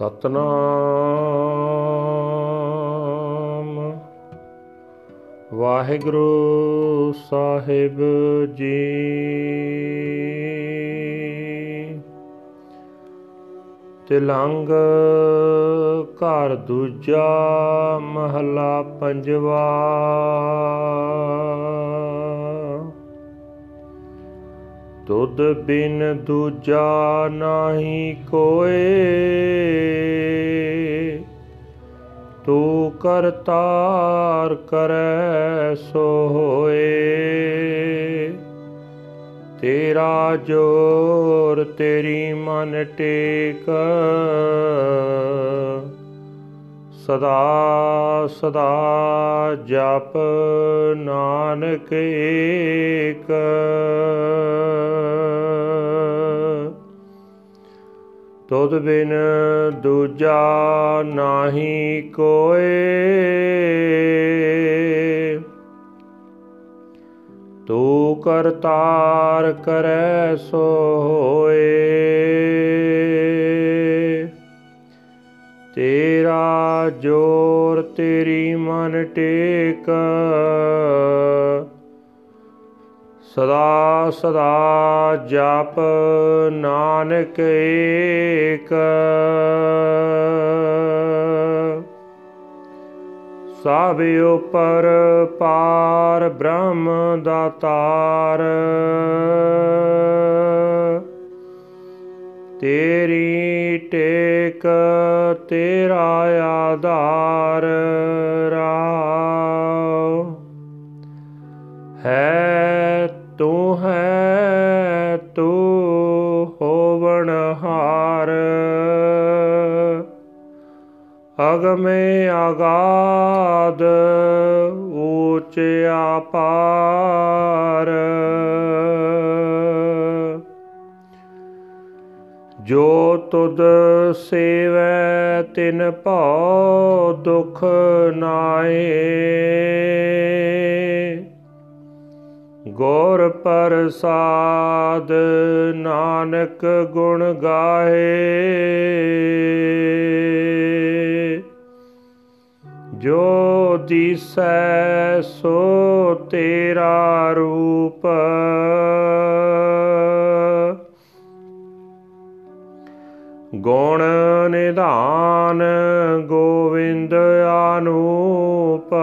ਸਤਨਾਮ। ਵਾਹਿਗੁਰੂ ਸਾਹਿਬ ਜੀ। ਤਿਲੰਗ ਘਰ ਦੂਜਾ ਮਹਲਾ ਪੰਜਵਾ। ਤੁਧ ਬਿਨ ਦੂਜਾ ਨਾਹੀ ਕੋਏ। ਤੂੰ ਕਰਤਾਰ ਕਰੈ ਸੋ ਹੋਏ ਤੇਰਾ ਜੋਰ ਤੇਰੀ ਮਨ ਟੇਕ। ਸਦਾ ਸਦਾ ਜਪ ਨਾਨਕ ਏਕ। ਤੁਧ ਬਿਨ ਦੂਜਾ ਨਾਹੀ ਕੋਏ। ਤੂੰ ਕਰਤਾਰ ਕਰੈ ਸੋ ਹੋਏ ਜੋਰ ਤੇਰੀ ਮਨ ਟੇਕ। ਸਦਾ ਸਦਾ ਜਪ ਨਾਨਕ ਏਕ। ਸਭ ਉਪਰ ਪਾਰ ਬ੍ਰਹਮ ਦਾਤਾਰ ਤੇਰੀ। ਟੇਕ ਤੇਰਾ ਆਧਾਰ ਰਾਉ ਹੈ ਤੂੰ ਹੈ ਤੂੰ ਹੋਵਣ ਹਾਰ। ਅਗਮੇ ਆਗਾਦ ਊਚ ਆਪਾਰ ਜੋ ਤੁਧ ਸੇਵੈ, ਤਿਨ ਭਉ ਦੁਖ ਨਾਏ ਗੁਰ ਪ੍ਰਸਾਦ ਨਾਨਕ ਗੁਣ ਗਾਏ ਜੋ ਦਿਸੈ, ਸੋ ਤੇਰਾ ਰੂਪ ਗੁਣ ਨਿਧਾਨ ਗੋਵਿੰਦ ਆਨੂਪ।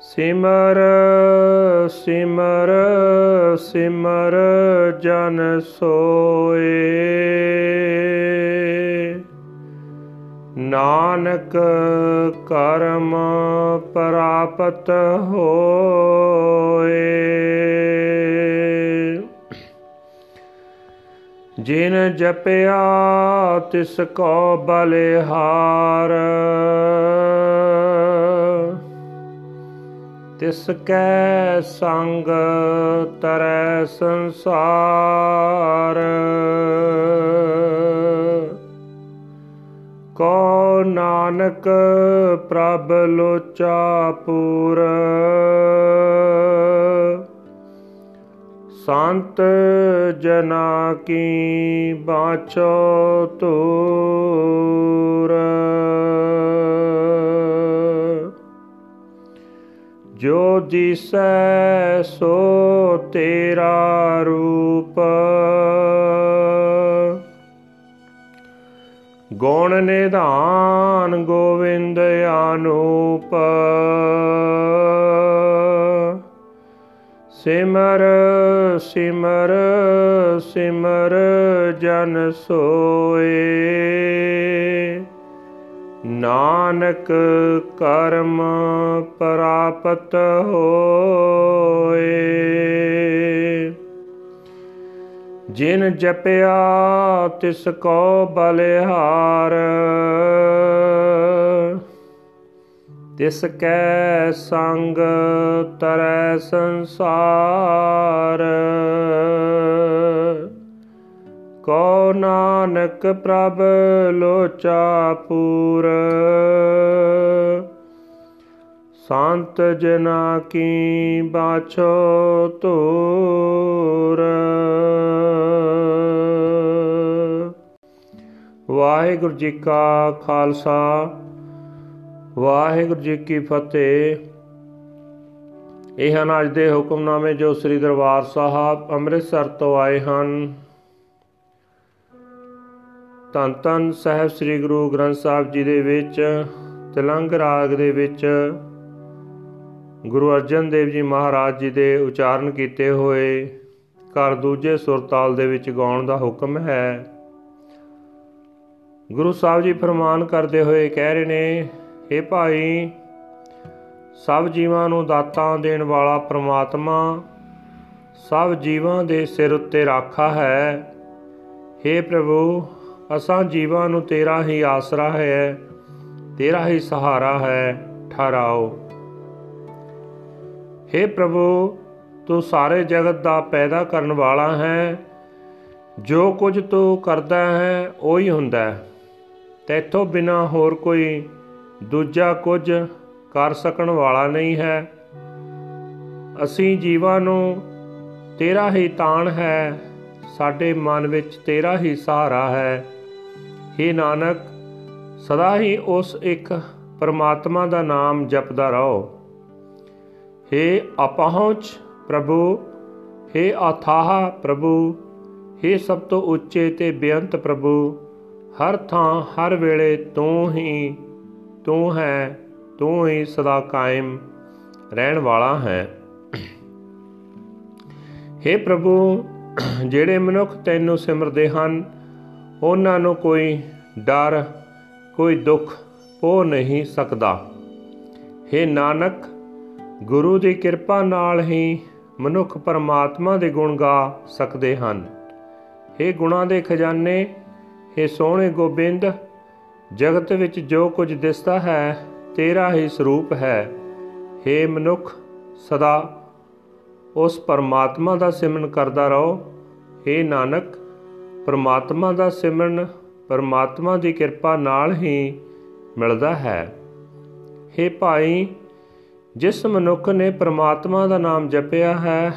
ਸਿਮਰ ਸਿਮਰ ਸਿਮਰ ਜਨ ਸੋਏ। ਨਾਨਕ ਕਰਮ ਪ੍ਰਾਪਤ ਹੋਏ। ਜਿਨ ਜਪਿਆ ਤਿਸ ਕੋ ਬਲਿਹਾਰ। ਤਿਸ ਕੈ ਸੰਗ ਤਰੈ ਸੰਸਾਰ। ਕੋ ਨਾਨਕ ਪ੍ਰਭ ਲੋਚਾ ਪੂਰ। ਸੰਤ ਜਨਾ ਕੀ ਬਾਚੋ ਤੂਰ। ਜੋ ਦਿਸੈ ਸੋ ਤੇਰਾ ਰੂਪ। ਗੁਣ ਨਿਧਾਨ ਗੋਵਿੰਦ ਆਨੂਪ ਸਿਮਰ ਸਿਮਰ ਸਿਮਰ ਜਨ ਸੋਏ। ਨਾਨਕ ਕਰਮ ਪ੍ਰਾਪਤ ਹੋਏ। ਜਿਨ ਜਪਿਆ ਤਿਸ ਕੋ ਬਲਿਹਾਰ ਤਿਸ ਕੈ ਸੰਗ ਤਰੈ ਸੰਸਾਰ। ਕੋ ਨਾਨਕ ਪ੍ਰਭ ਲੋਚਾ ਪੂਰ। ਸੰਤ ਜਨਾ ਕੀ ਬਾਛੋ ਤੋਰ ਵਾਹਿਗੁਰੂ ਜੀ ਕਾ ਖਾਲਸਾ। ਵਾਹਿਗੁਰੂ ਜੀ ਕੀ ਫਤਿਹ। ਇਹ ਹਨ ਅੱਜ ਦੇ ਹੁਕਮਨਾਮੇ ਜੋ ਸ੍ਰੀ ਦਰਬਾਰ ਸਾਹਿਬ ਅੰਮ੍ਰਿਤਸਰ ਤੋਂ ਆਏ ਹਨ। ਤਨ ਤਨ ਸਾਹਿਬ ਸ੍ਰੀ ਗੁਰੂ ਗ੍ਰੰਥ ਸਾਹਿਬ ਜੀ ਦੇ ਵਿੱਚ, ਤਿਲੰਗ ਰਾਗ ਦੇ ਵਿੱਚ ਗੁਰੂ ਅਰਜਨ ਦੇਵ ਜੀ ਮਹਾਰਾਜ ਜੀ ਦੇ ਉਚਾਰਨ ਕੀਤੇ ਹੋਏ, ਘਰ ਦੂਜੇ ਸੁਰਤਾਲ ਦੇ ਵਿੱਚ ਗਾਉਣ ਦਾ ਹੁਕਮ ਹੈ। ਗੁਰੂ ਸਾਹਿਬ ਜੀ ਫਰਮਾਨ ਕਰਦੇ ਹੋਏ ਕਹਿ ਰਹੇ ਨੇ ਇਹ ਭਾਈ, ਸਭ ਜੀਵਾਂ ਨੂੰ ਦਾਤਾਂ ਦੇਣ ਵਾਲਾ ਪ੍ਰਮਾਤਮਾ, ਸਭ ਜੀਵਾਂ ਦੇ ਸਿਰ ਉੱਤੇ ਰਾਖਾ ਹੈ। हे ਪ੍ਰਭੂ, ਅਸਾਂ ਜੀਵਾਂ ਨੂੰ ਤੇਰਾ ਹੀ ਆਸਰਾ ਹੈ, ਤੇਰਾ ਹੀ ਸਹਾਰਾ ਹੈ, ਠਹਿਰਾਓ। हे ਪ੍ਰਭੂ, ਤੂੰ ਸਾਰੇ ਜਗਤ ਦਾ ਪੈਦਾ ਕਰਨ ਵਾਲਾ ਹੈ, ਜੋ ਕੁਝ ਤੂੰ ਕਰਦਾ ਹੈ, ਉਹੀ ਹੁੰਦਾ ਹੈ। ਤੇਥੋਂ ਬਿਨਾ ਹੋਰ ਕੋਈ ਦੂਜਾ ਕੁਝ ਕਰ ਸਕਣ ਵਾਲਾ ਨਹੀਂ ਹੈ ਅਸੀਂ ਜੀਵਾਂ ਨੂੰ ਤੇਰਾ ਹੀ ਤਾਣ ਹੈ ਸਾਡੇ ਮਨ ਵਿੱਚ ਤੇਰਾ ਹੀ ਸਹਾਰਾ ਹੈ हे ਨਾਨਕ ਸਦਾ ਹੀ ਉਸ ਇੱਕ ਪਰਮਾਤਮਾ ਦਾ ਨਾਮ ਜਪਦਾ ਰਹੋ हे ਅਪਹੁੰਚ ਪ੍ਰਭੂ हे ਅਥਾਹ ਪ੍ਰਭੂ हे ਸਭ ਤੋਂ ਉੱਚੇ ਤੇ ਬੇਅੰਤ ਪ੍ਰਭੂ ਹਰ ਥਾਂ ਹਰ ਵੇਲੇ ਤੂੰ ਹੀ ਤੂੰ ਹੈ ਤੂੰ ਹੀ ਸਦਾ ਕਾਇਮ ਰਹਿਣ ਵਾਲਾ ਹੈ हे ਪ੍ਰਭੂ ਜਿਹੜੇ ਮਨੁੱਖ ਤੈਨੂੰ ਸਿਮਰਦੇ ਹਨ ਉਹਨਾਂ ਨੂੰ ਕੋਈ ਡਰ ਕੋਈ ਦੁੱਖ ਹੋ ਨਹੀਂ ਸਕਦਾ हे ਨਾਨਕ ਗੁਰੂ ਦੀ ਕਿਰਪਾ ਨਾਲ ਹੀ ਮਨੁੱਖ ਪਰਮਾਤਮਾ ਦੇ ਗੁਣ ਗਾ ਸਕਦੇ ਹਨ हे ਗੁਣਾ ਦੇ ਖਜ਼ਾਨੇ हे ਸੋਹਣੇ ਗੋਬਿੰਦ ਜਗਤ ਵਿੱਚ ਜੋ ਕੁਝ ਦਿਸਦਾ ਹੈ ਤੇਰਾ ਹੀ ਸਰੂਪ ਹੈ हे ਮਨੁੱਖ ਸਦਾ ਉਸ ਪਰਮਾਤਮਾ ਦਾ ਸਿਮਰਨ ਕਰਦਾ ਰਹੋ हे ਨਾਨਕ ਪਰਮਾਤਮਾ ਦਾ ਸਿਮਰਨ ਪਰਮਾਤਮਾ ਦੀ ਕਿਰਪਾ ਨਾਲ ਹੀ ਮਿਲਦਾ ਹੈ हे ਭਾਈ ਜਿਸ ਮਨੁੱਖ ਨੇ ਪਰਮਾਤਮਾ ਦਾ ਨਾਮ ਜਪਿਆ ਹੈ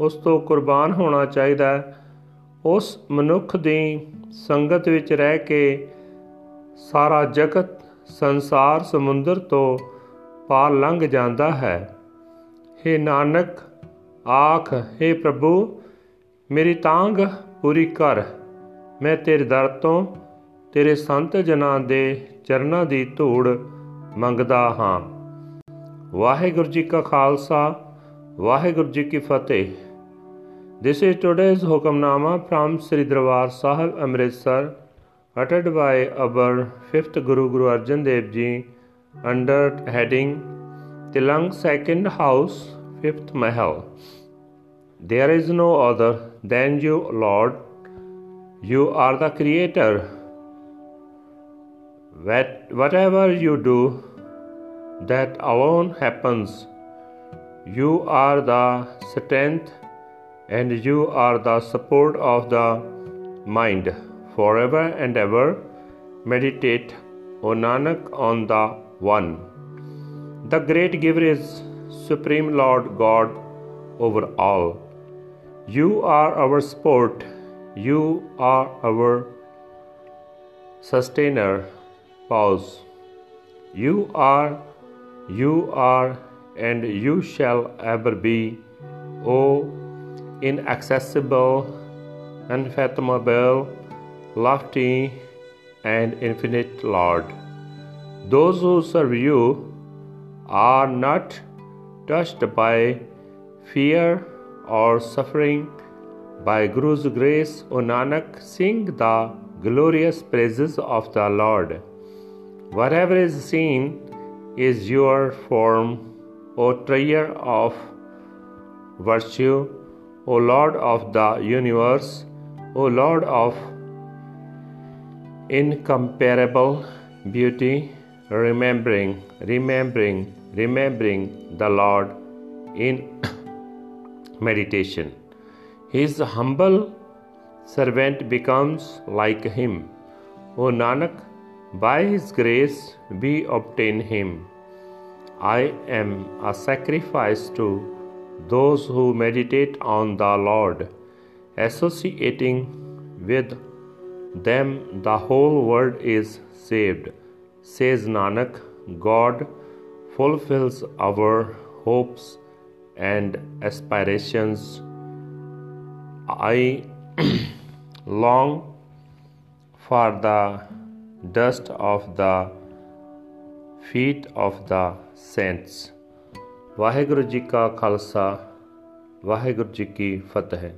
ਉਸ ਤੋਂ ਕੁਰਬਾਨ ਹੋਣਾ ਚਾਹੀਦਾ ਹੈ ਉਸ ਮਨੁੱਖ ਦੀ ਸੰਗਤ ਵਿੱਚ ਰਹਿ ਕੇ ਸਾਰਾ ਜਗਤ ਸੰਸਾਰ ਸਮੁੰਦਰ ਤੋਂ ਪਾਰ ਲੰਘ ਜਾਂਦਾ ਹੈ। हे ਨਾਨਕ, ਆਖ हे ਪ੍ਰਭੂ, ਮੇਰੀ ਤਾਂਗ ਪੂਰੀ ਕਰ। ਮੈਂ ਤੇਰੇ ਦਰ ਤੋਂ ਤੇਰੇ ਸੰਤ ਜਨਾਂ ਦੇ ਚਰਨਾਂ ਦੀ ਧੂੜ ਮੰਗਦਾ ਹਾਂ। ਵਾਹਿਗੁਰੂ ਜੀ ਕਾ ਖਾਲਸਾ, ਵਾਹਿਗੁਰੂ ਜੀ ਕੀ ਫਤਿਹ। This is today's Hukamnama from Sri Darbar Sahib Amritsar uttered by our 5th Guru Guru Arjan Dev Ji under heading Tilang second house 5th Mahal. There is no other than you Lord. You are the creator. Whatever you do, that alone happens. You are the strength and you are the support of the mind. Forever and ever meditate, O Nanak, on the One. The great giver is Supreme Lord God over all. You are our support, you are our sustainer. Pause. You are, you are, and you shall ever be, O inaccessible, unfathomable, lofty, and infinite Lord. Those who serve you are not touched by fear or suffering. By Guru's grace, O Nanak, sing the glorious praises of the Lord. Whatever is seen is your form, O Trier of virtue, O Lord of the universe, O Lord of incomparable beauty, remembering, remembering, remembering the Lord in meditation. His humble servant becomes like him. O Nanak, by his grace we obtain him. I am a sacrifice to those who meditate on the Lord, associating with them the whole world is saved. Says Nanak, God fulfills our hopes and aspirations. I long for the dust of the feet of the saints. Waheguru ji ਕਾ ਖਾਲਸਾ ਵਾਹਿਗੁਰੂ ਜੀ ਕੀ ਫਤਿਹ